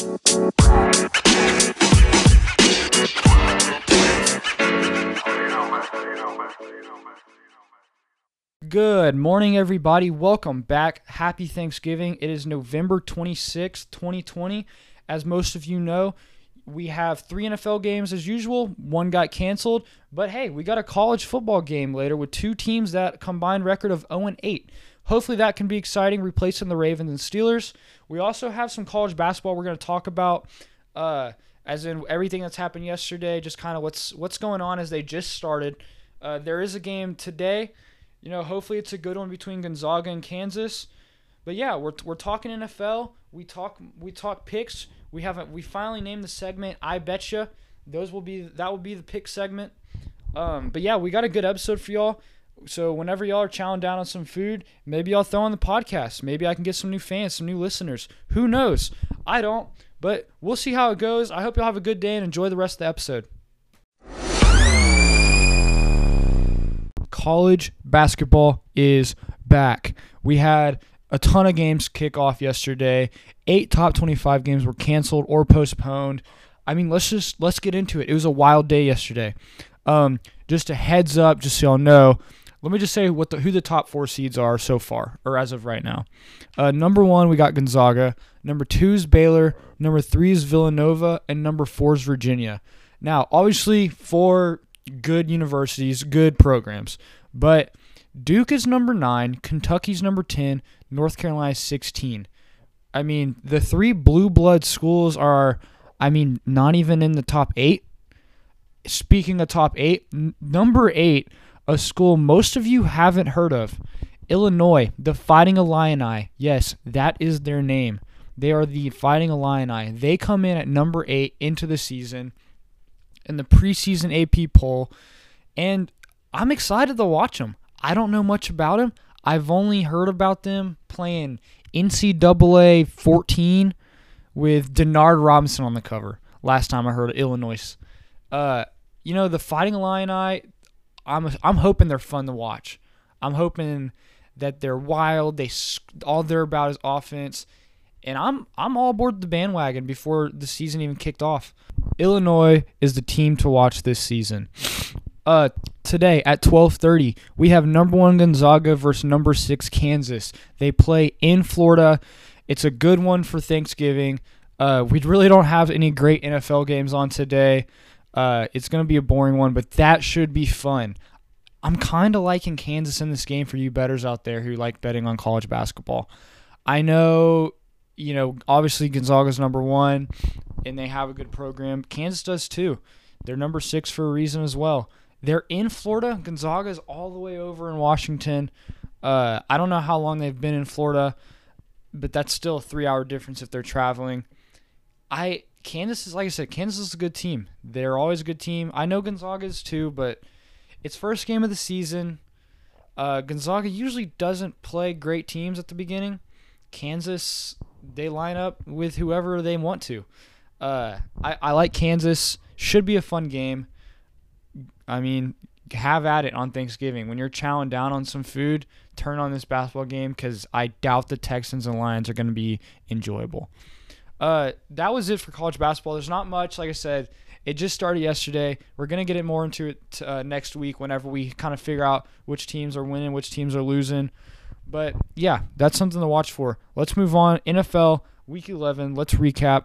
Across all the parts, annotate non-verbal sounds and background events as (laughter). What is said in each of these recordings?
Good morning, everybody. Welcome back. Happy Thanksgiving. It is November 26th, 2020. As most of you know, we have three NFL games as usual. One got canceled, but hey, we got a college football game later with two teams that combined record of 0 8. Hopefully, that can be exciting, replacing the Ravens and Steelers. We also have some college basketball we're going to talk about, uh, as in everything that's happened yesterday, just kind of what's what's going on as they just started. Uh, there is a game today you know, hopefully it's a good one between Gonzaga and Kansas. But yeah, we're, we're talking NFL. We talk we talk picks. We haven't we finally named the segment I betcha. Those will be that will be the pick segment. Um, but yeah, we got a good episode for y'all. So whenever y'all are chowing down on some food, maybe I'll throw on the podcast. Maybe I can get some new fans, some new listeners. Who knows? I don't, but we'll see how it goes. I hope y'all have a good day and enjoy the rest of the episode. college basketball is back. We had a ton of games kick off yesterday. Eight top 25 games were canceled or postponed. I mean, let's just let's get into it. It was a wild day yesterday. Um, just a heads up, just so y'all know. Let me just say what the who the top four seeds are so far, or as of right now. Uh, number one, we got Gonzaga. Number two is Baylor. Number three is Villanova, and number four is Virginia. Now, obviously, four good universities, good programs. But Duke is number nine, Kentucky's number 10, North Carolina 16. I mean, the three blue blood schools are, I mean, not even in the top eight. Speaking of top eight, n- number eight, a school most of you haven't heard of, Illinois, the Fighting Illini. Yes, that is their name. They are the Fighting Illini. They come in at number eight into the season in the preseason AP poll, and I'm excited to watch them. I don't know much about them. I've only heard about them playing NCAA 14 with Denard Robinson on the cover. Last time I heard of Illinois. Uh, you know the Fighting Illini. I'm I'm hoping they're fun to watch. I'm hoping that they're wild. They all they're about is offense, and I'm I'm all aboard the bandwagon before the season even kicked off. Illinois is the team to watch this season. Uh, today at 12:30, we have number 1 Gonzaga versus number 6 Kansas. They play in Florida. It's a good one for Thanksgiving. Uh, we really don't have any great NFL games on today. Uh, it's going to be a boring one, but that should be fun. I'm kind of liking Kansas in this game for you betters out there who like betting on college basketball. I know, you know, obviously Gonzaga's number one and they have a good program. Kansas does too. They're number six for a reason as well. They're in Florida. Gonzaga's all the way over in Washington. Uh, I don't know how long they've been in Florida, but that's still a three-hour difference if they're traveling. I Kansas is like I said, Kansas is a good team. They're always a good team. I know Gonzaga is too, but it's first game of the season. Uh, Gonzaga usually doesn't play great teams at the beginning. Kansas, they line up with whoever they want to. Uh, I, I like Kansas. Should be a fun game. I mean, have at it on Thanksgiving. When you're chowing down on some food, turn on this basketball game because I doubt the Texans and Lions are going to be enjoyable. Uh, that was it for college basketball. There's not much. Like I said, it just started yesterday. We're to get it more into it uh, next week whenever we kind of figure out which teams are winning, which teams are losing. But yeah, that's something to watch for. Let's move on. NFL Week 11. Let's recap.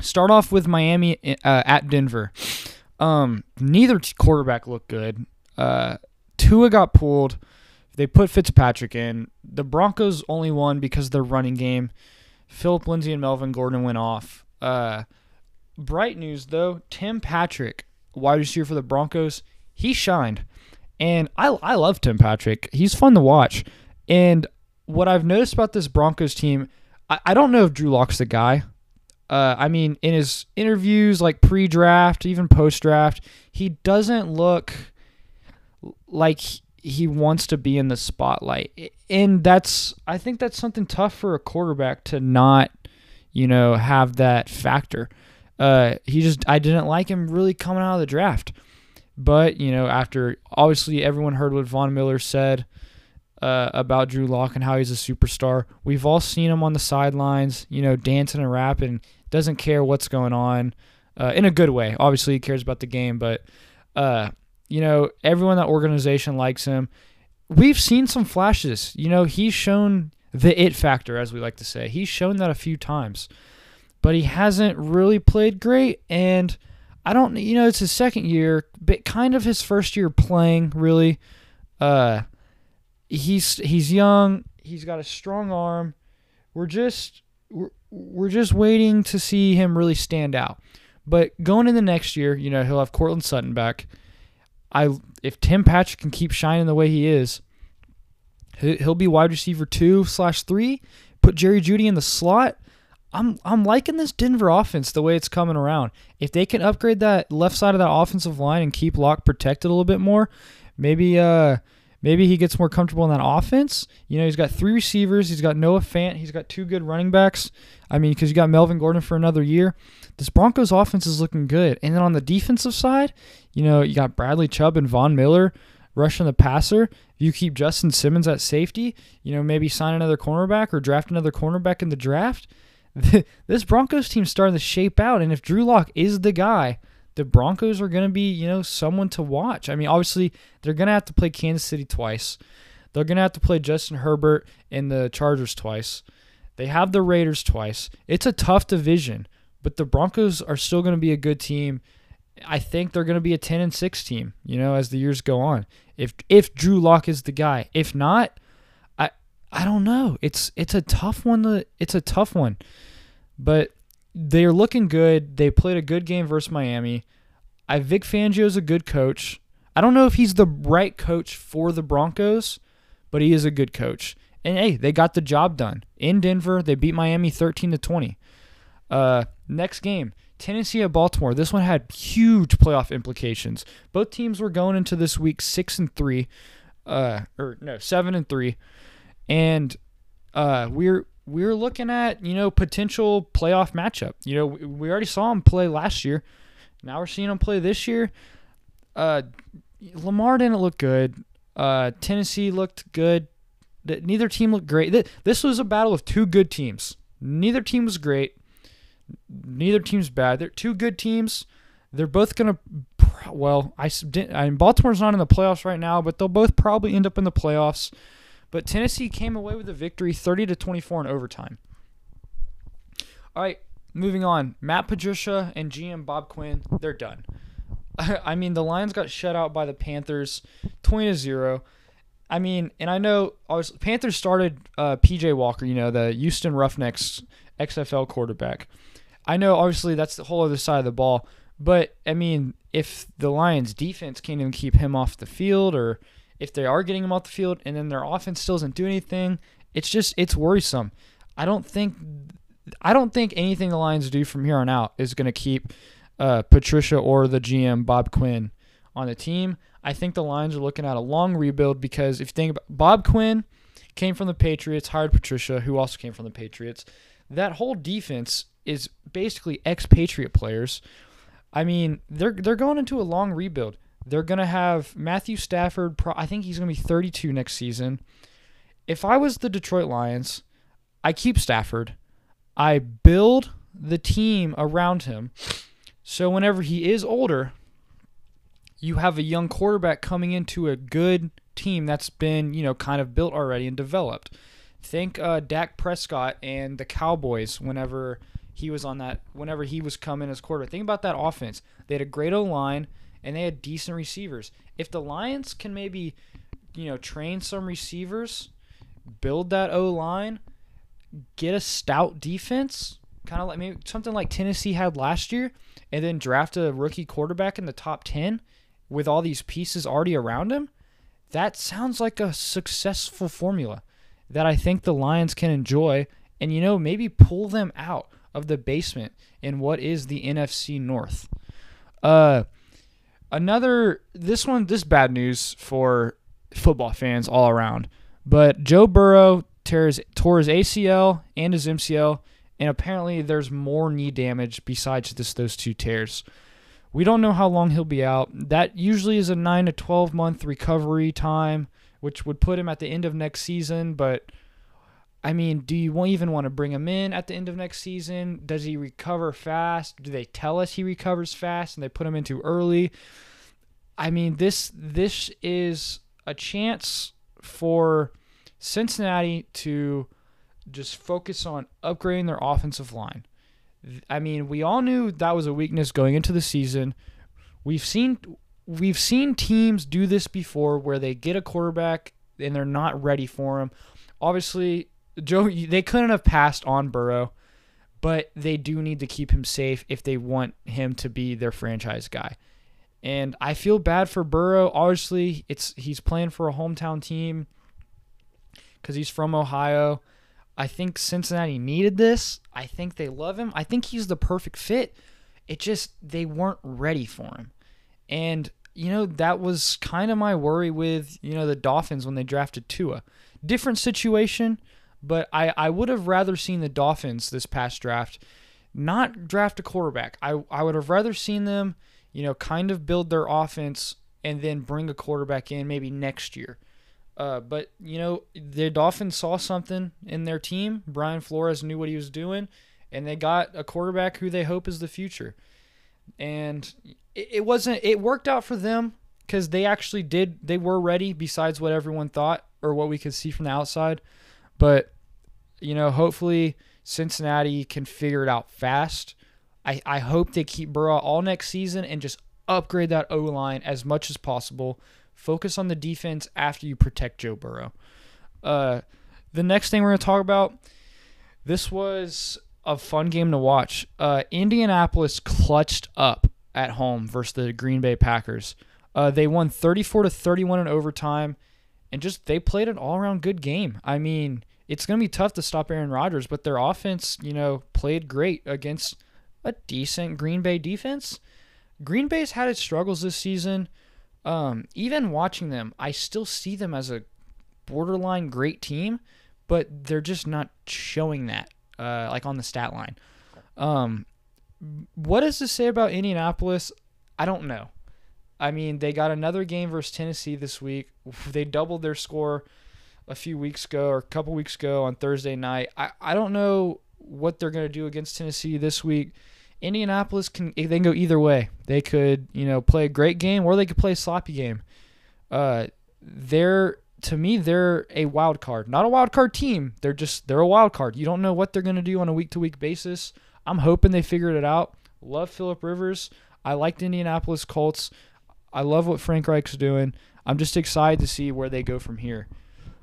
Start off with Miami uh, at Denver. Um, neither quarterback looked good. Uh, Tua got pulled. They put Fitzpatrick in. The Broncos only won because their running game. Philip Lindsay and Melvin Gordon went off. Uh, bright news though, Tim Patrick, wide receiver for the Broncos, he shined, and I I love Tim Patrick. He's fun to watch. And what I've noticed about this Broncos team, I, I don't know if Drew Lock's the guy. Uh, I mean, in his interviews, like pre draft, even post draft, he doesn't look like he wants to be in the spotlight. And that's, I think that's something tough for a quarterback to not, you know, have that factor. Uh, he just, I didn't like him really coming out of the draft. But, you know, after obviously everyone heard what Von Miller said, uh, about Drew Lock and how he's a superstar. We've all seen him on the sidelines, you know, dancing and rapping, doesn't care what's going on uh, in a good way. Obviously, he cares about the game, but, uh, you know, everyone in that organization likes him. We've seen some flashes. You know, he's shown the it factor, as we like to say. He's shown that a few times, but he hasn't really played great. And I don't, you know, it's his second year, but kind of his first year playing, really. Uh, he's he's young. He's got a strong arm. We're just we're, we're just waiting to see him really stand out. But going in the next year, you know, he'll have Courtland Sutton back. I if Tim Patrick can keep shining the way he is, he'll be wide receiver two slash three. Put Jerry Jeudy in the slot. I'm I'm liking this Denver offense the way it's coming around. If they can upgrade that left side of that offensive line and keep Lock protected a little bit more, maybe uh maybe he gets more comfortable in that offense. You know, he's got three receivers. He's got Noah Fant. He's got two good running backs. I mean, because you got Melvin Gordon for another year. This Broncos offense is looking good. And then on the defensive side, you know, you got Bradley Chubb and Von Miller rushing the passer. If you keep Justin Simmons at safety, you know, maybe sign another cornerback or draft another cornerback in the draft. (laughs) this Broncos team's starting to shape out. And if Drew Lock is the guy, the Broncos are going to be, you know, someone to watch. I mean, obviously, they're going to have to play Kansas City twice. They're going to have to play Justin Herbert and the Chargers twice. They have the Raiders twice. It's a tough division, but the Broncos are still going to be a good team. I think they're going to be a 10 and 6 team, you know, as the years go on. If if Drew Lock is the guy. If not, I I don't know. It's it's a tough one to it's a tough one. But they're looking good. They played a good game versus Miami. I Vic Fangio is a good coach. I don't know if he's the right coach for the Broncos, but he is a good coach. And hey, they got the job done in Denver. They beat Miami 13 to 20. Uh, next game, Tennessee at Baltimore. This one had huge playoff implications. Both teams were going into this week six and three, uh, or no, seven and three, and uh, we're we're looking at you know potential playoff matchup. You know, we already saw him play last year. Now we're seeing him play this year. Uh, Lamar didn't look good. Uh, Tennessee looked good. Neither team looked great. This was a battle of two good teams. Neither team was great. Neither team's bad. They're two good teams. They're both gonna. Well, I, I mean, Baltimore's not in the playoffs right now, but they'll both probably end up in the playoffs. But Tennessee came away with a victory 30 to 24 in overtime. All right, moving on. Matt Patricia and GM Bob Quinn, they're done. (laughs) I mean, the Lions got shut out by the Panthers 20 to 0. I mean, and I know was, Panthers started uh, PJ Walker, you know, the Houston Roughnecks XFL quarterback. I know, obviously, that's the whole other side of the ball. But, I mean, if the Lions defense can't even keep him off the field or if they are getting him off the field and then their offense still doesn't do anything, it's just it's worrisome. I don't think I don't think anything the Lions do from here on out is going to keep uh, Patricia or the GM Bob Quinn on the team. I think the Lions are looking at a long rebuild because if you think about Bob Quinn came from the Patriots, hired Patricia, who also came from the Patriots. That whole defense is basically ex-Patriot players. I mean, they're they're going into a long rebuild. They're going to have Matthew Stafford. I think he's going to be 32 next season. If I was the Detroit Lions, I keep Stafford. I build the team around him. So whenever he is older, you have a young quarterback coming into a good team that's been, you know, kind of built already and developed. Think uh, Dak Prescott and the Cowboys whenever he was on that, whenever he was coming as quarterback. Think about that offense. They had a great O line and they had decent receivers. If the Lions can maybe, you know, train some receivers, build that O line, get a stout defense, kind of like maybe something like Tennessee had last year, and then draft a rookie quarterback in the top 10 with all these pieces already around him, that sounds like a successful formula that I think the Lions can enjoy and, you know, maybe pull them out of the basement in what is the NFC North. Uh, Another this one this bad news for football fans all around. But Joe Burrow tears tore his ACL and his MCL, and apparently there's more knee damage besides just those two tears. We don't know how long he'll be out. That usually is a nine to twelve month recovery time which would put him at the end of next season. But I mean, do you even want to bring him in at the end of next season? Does he recover fast? Do they tell us he recovers fast and they put him in too early? I mean, this this is a chance for Cincinnati to just focus on upgrading their offensive line. I mean, we all knew that was a weakness going into the season. We've seen we've seen teams do this before where they get a quarterback and they're not ready for him. Obviously, Joe they couldn't have passed on Burrow, but they do need to keep him safe if they want him to be their franchise guy. And I feel bad for Burrow. Obviously, it's he's playing for a hometown team cuz he's from Ohio. I think Cincinnati needed this. I think they love him. I think he's the perfect fit. It just they weren't ready for him. And you know, that was kind of my worry with, you know, the Dolphins when they drafted Tua. Different situation, but I, I would have rather seen the Dolphins this past draft not draft a quarterback. I, I would have rather seen them, you know, kind of build their offense and then bring a quarterback in maybe next year. Uh, but you know, the Dolphins saw something in their team. Brian Flores knew what he was doing, and they got a quarterback who they hope is the future. And it, it wasn't. It worked out for them because they actually did. They were ready. Besides what everyone thought or what we could see from the outside, but you know, hopefully Cincinnati can figure it out fast. I, I hope they keep Burrow all next season and just upgrade that O line as much as possible Focus on the defense after you protect Joe Burrow. Uh, the next thing we're going to talk about this was a fun game to watch. Uh, Indianapolis clutched up at home versus the Green Bay Packers. Uh, they won 34 to 31 in overtime, and just they played an all-around good game. I mean, it's going to be tough to stop Aaron Rodgers, but their offense, you know, played great against a decent Green Bay defense. Green Bay's had its struggles this season. Um, even watching them, I still see them as a borderline great team, but they're just not showing that, uh, like on the stat line. Um, what does this say about Indianapolis? I don't know. I mean, they got another game versus Tennessee this week. (laughs) They doubled their score a few weeks ago or a couple weeks ago on Thursday night. I, I don't know what they're going to do against Tennessee this week. Indianapolis can they can go either way. They could you know play a great game or they could play a sloppy game. Uh, they're to me they're a wild card, not a wild card team. They're just they're a wild card. You don't know what they're gonna do on a week to week basis. I'm hoping they figured it out. Love Philip Rivers. I liked Indianapolis Colts. I love what Frank Reich's doing. I'm just excited to see where they go from here.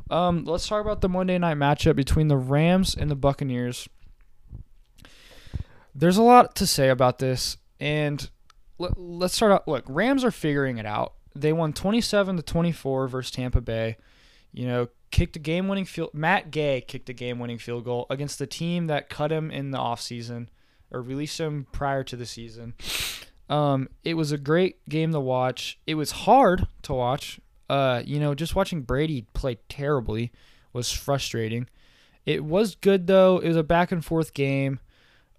Um, let's talk about the Monday night matchup between the Rams and the Buccaneers there's a lot to say about this, and let, us start out. Look, Rams are figuring it out. They won 27 to 24 versus Tampa Bay. You know, kicked a game-winning field. Matt Gay kicked a game-winning field goal against the team that cut him in the offseason or released him prior to the season. Um, it was a great game to watch. It was hard to watch. Uh, you know, just watching Brady play terribly was frustrating. It was good though. It was a back and forth game.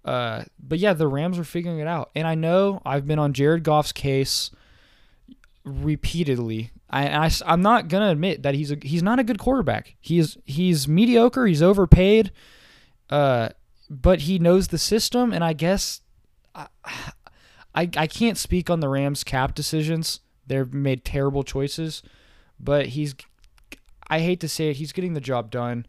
Uh, but yeah, the Rams are figuring it out. And I know I've been on Jared Goff's case repeatedly. I, I am not gonna admit that he's a he's not a good quarterback. He's he's mediocre. He's overpaid. Uh, but he knows the system, and I guess I I can't speak on the Rams cap decisions. They've made terrible choices, but he's I hate to say it, he's getting the job done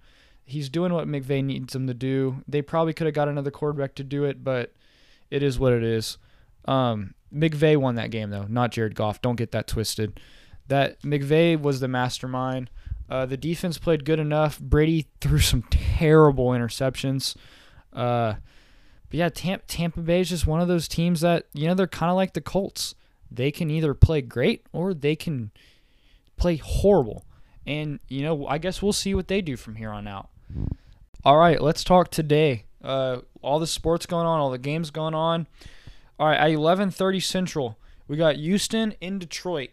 he's doing what McVay needs him to do. They probably could have got another quarterback to do it, but it is what it is. Um, McVay won that game though, not Jared Goff. Don't get that twisted. That McVay was the mastermind. Uh, the defense played good enough. Brady threw some terrible interceptions. Uh, but yeah, Tampa, Tampa Bay is just one of those teams that you know they're kind of like the Colts. They can either play great or they can play horrible. And you know, I guess we'll see what they do from here on out. All right, let's talk today. Uh, all the sports going on, all the games going on. All right, at 11:30 Central, we got Houston in Detroit.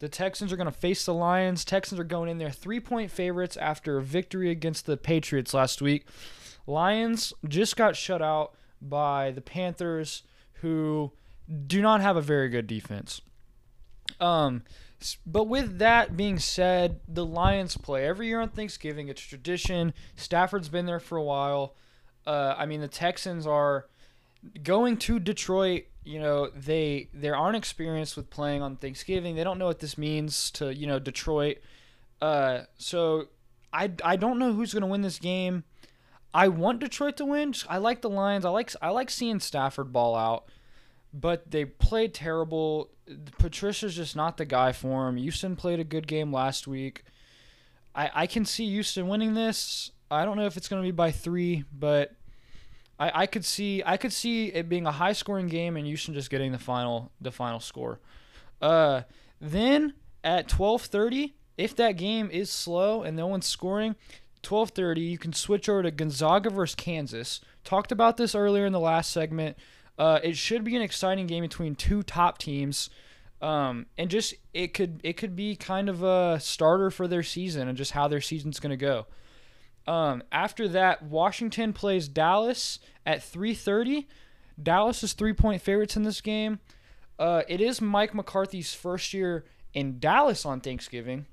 The Texans are going to face the Lions. Texans are going in there three-point favorites after a victory against the Patriots last week. Lions just got shut out by the Panthers, who do not have a very good defense. Um, But with that being said, the Lions play every year on Thanksgiving. It's tradition. Stafford's been there for a while. Uh, I mean, the Texans are going to Detroit. You know, they they aren't experienced with playing on Thanksgiving. They don't know what this means to you know Detroit. Uh, so I I don't know who's gonna win this game. I want Detroit to win. I like the Lions. I like I like seeing Stafford ball out, but they played terrible. Patricia's just not the guy for him. Houston played a good game last week. I I can see Houston winning this. I don't know if it's going to be by three, but I, I could see I could see it being a high scoring game and Houston just getting the final the final score. Uh, then at twelve thirty, if that game is slow and no one's scoring, 12:30 you can switch over to Gonzaga versus Kansas. Talked about this earlier in the last segment. Uh, it should be an exciting game between two top teams, um, and just it could it could be kind of a starter for their season and just how their season's gonna go. Um, after that, Washington plays Dallas at 3:30. Dallas is three point favorites in this game. Uh, it is Mike McCarthy's first year in Dallas on Thanksgiving,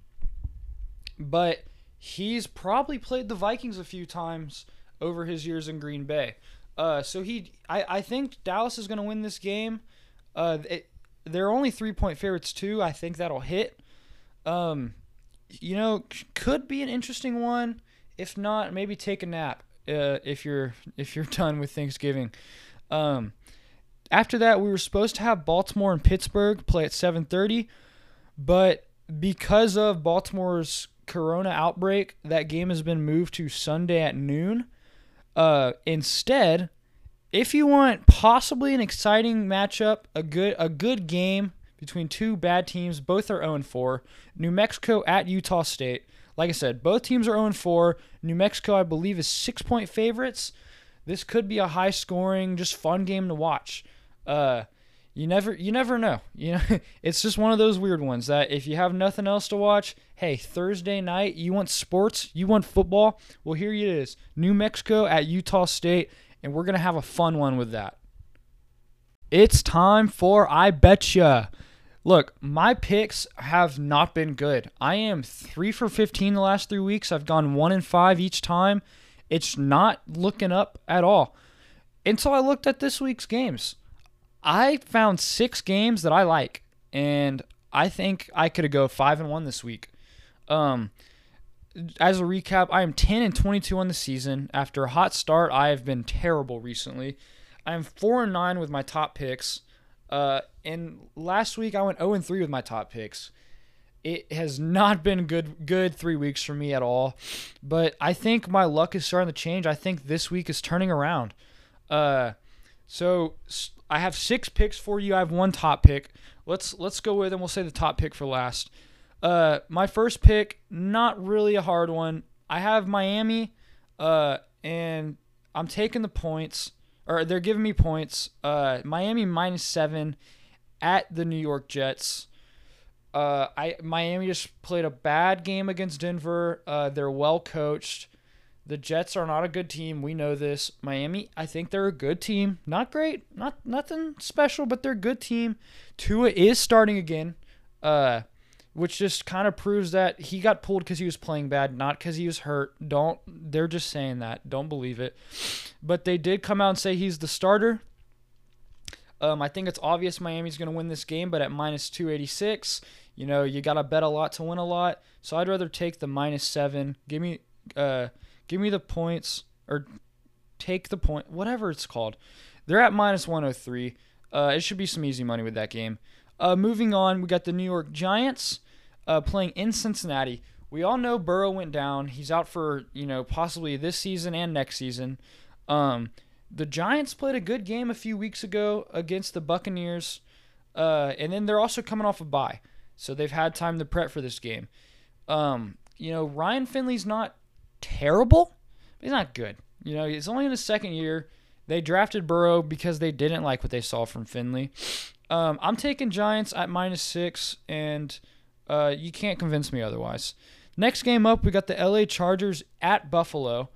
but he's probably played the Vikings a few times over his years in Green Bay. Uh, so he, I, I think Dallas is going to win this game. Uh, it, they're only three point favorites too. I think that'll hit. Um, you know, could be an interesting one. If not, maybe take a nap. Uh, if you're if you're (laughs) done with Thanksgiving. Um, after that, we were supposed to have Baltimore and Pittsburgh play at 7:30, but because of Baltimore's corona outbreak, that game has been moved to Sunday at noon. Uh, instead, if you want possibly an exciting matchup, a good a good game between two bad teams, both are 0 4. New Mexico at Utah State. Like I said, both teams are 0 4. New Mexico, I believe, is six point favorites. This could be a high scoring, just fun game to watch. Uh, you never you never know. You know, (laughs) it's just one of those weird ones that if you have nothing else to watch, hey, Thursday night, you want sports, you want football, well here it is. New Mexico at Utah State, and we're going to have a fun one with that. It's time for I Betcha. Look, my picks have not been good. I am 3 for 15 the last 3 weeks. I've gone 1 and 5 each time. It's not looking up at all. Until I looked at this week's games. I found six games that I like, and I think I could go five and one this week. Um, as a recap, I am ten and twenty-two on the season. After a hot start, I have been terrible recently. I am four and nine with my top picks. Uh, and last week I went zero and three with my top picks. It has not been good good three weeks for me at all, but I think my luck is starting to change. I think this week is turning around. Uh, so I have six picks for you. I have one top pick. Let's let's go with and we'll say the top pick for last. Uh, my first pick, not really a hard one. I have Miami, uh, and I'm taking the points, or they're giving me points. Uh, Miami minus seven at the New York Jets. Uh, I Miami just played a bad game against Denver. Uh, they're well coached. The Jets are not a good team. We know this. Miami, I think they're a good team. Not great, not nothing special, but they're a good team. Tua is starting again, uh, which just kind of proves that he got pulled because he was playing bad, not because he was hurt. Don't they're just saying that. Don't believe it. But they did come out and say he's the starter. Um, I think it's obvious Miami's going to win this game, but at minus 286, you know, you got to bet a lot to win a lot. So I'd rather take the minus seven. Give me, uh, give me the points or take the point, whatever it's called. They're at minus 103. Uh, it should be some easy money with that game. Uh, moving on, we got the New York Giants uh, playing in Cincinnati. We all know Burrow went down. He's out for you know possibly this season and next season. Um, the Giants played a good game a few weeks ago against the Buccaneers, uh, and then they're also coming off a bye, so they've had time to prep for this game. Um, you know, Ryan Finley's not terrible, but he's not good. You know, he's only in his second year. They drafted Burrow because they didn't like what they saw from Finley. Um, I'm taking Giants at minus six, and uh, you can't convince me otherwise. Next game up, we got the LA Chargers at Buffalo.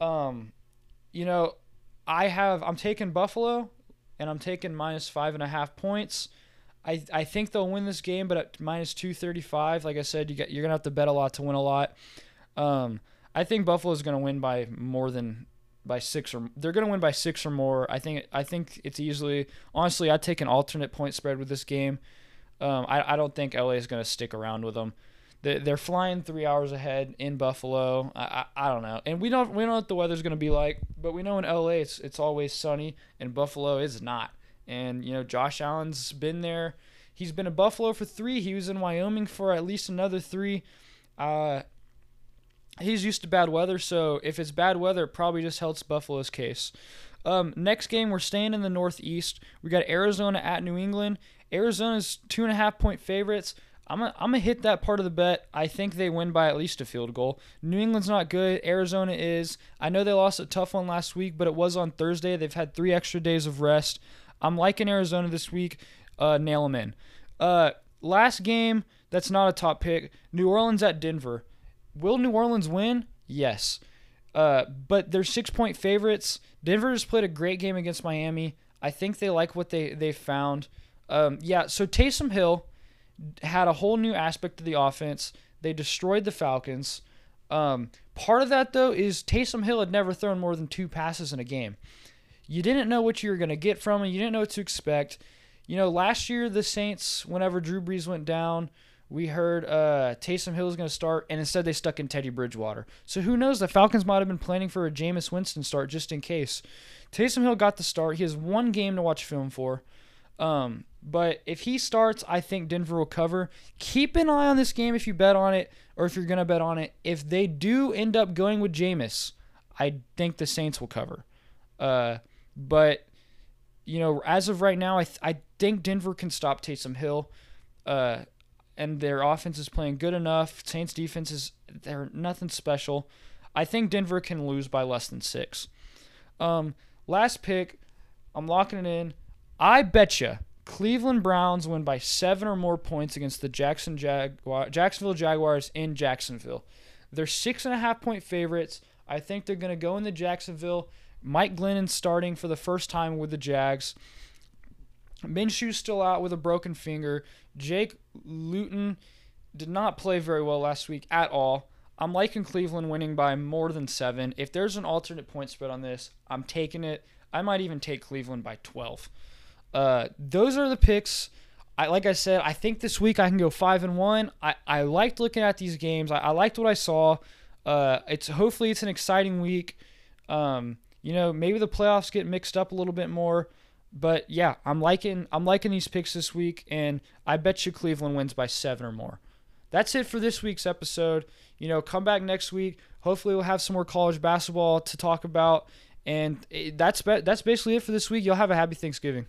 Um, you know, I have I'm taking Buffalo, and I'm taking minus five and a half points. I, I think they'll win this game, but at minus 235, like I said, you got, you're going to have to bet a lot to win a lot. Um, I think Buffalo is going to win by more than by six or they're going to win by six or more. I think I think it's easily honestly I'd take an alternate point spread with this game. Um, I, I don't think LA is going to stick around with them. They, they're flying three hours ahead in Buffalo. I, I, I don't know, and we don't we don't know what the weather's going to be like, but we know in LA it's it's always sunny, and Buffalo is not. And you know Josh Allen's been there. He's been in Buffalo for three. He was in Wyoming for at least another three. Uh, he's used to bad weather, so if it's bad weather, it probably just helps Buffalo's case. Um, next game, we're staying in the Northeast. We got Arizona at New England. Arizona's two and a half point favorites. I'm gonna, I'm gonna hit that part of the bet. I think they win by at least a field goal. New England's not good. Arizona is. I know they lost a tough one last week, but it was on Thursday. They've had three extra days of rest. I'm liking Arizona this week. Uh, nail them in. Uh, last game, that's not a top pick. New Orleans at Denver. Will New Orleans win? Yes. Uh, but they're six point favorites. Denver has played a great game against Miami. I think they like what they, they found. Um, yeah, so Taysom Hill had a whole new aspect to the offense. They destroyed the Falcons. Um, part of that, though, is Taysom Hill had never thrown more than two passes in a game. You didn't know what you were going to get from him. You didn't know what to expect. You know, last year, the Saints, whenever Drew Brees went down, we heard uh, Taysom Hill is going to start, and instead they stuck in Teddy Bridgewater. So who knows? The Falcons might have been planning for a Jameis Winston start just in case. Taysom Hill got the start. He has one game to watch film for. Um, but if he starts, I think Denver will cover. Keep an eye on this game if you bet on it, or if you're going to bet on it. If they do end up going with Jameis, I think the Saints will cover. Uh, but, you know, as of right now, I, th- I think Denver can stop Taysom Hill. Uh, and their offense is playing good enough. Saints defense is they're nothing special. I think Denver can lose by less than six. Um, last pick, I'm locking it in. I betcha Cleveland Browns win by seven or more points against the Jackson Jaguar- Jacksonville Jaguars in Jacksonville. They're six and a half point favorites. I think they're going to go into Jacksonville. Mike Glennon starting for the first time with the Jags. Minshew's still out with a broken finger. Jake Luton did not play very well last week at all. I'm liking Cleveland winning by more than seven. If there's an alternate point spread on this, I'm taking it. I might even take Cleveland by 12. Uh, those are the picks. I like I said, I think this week I can go five and one. I, I liked looking at these games. I, I liked what I saw. Uh, it's hopefully it's an exciting week. Um, you know, maybe the playoffs get mixed up a little bit more. But yeah, I'm liking I'm liking these picks this week, and I bet you Cleveland wins by seven or more. That's it for this week's episode. You know, come back next week. Hopefully, we'll have some more college basketball to talk about, and eh, that's that's basically it for this week. You'll have a happy Thanksgiving.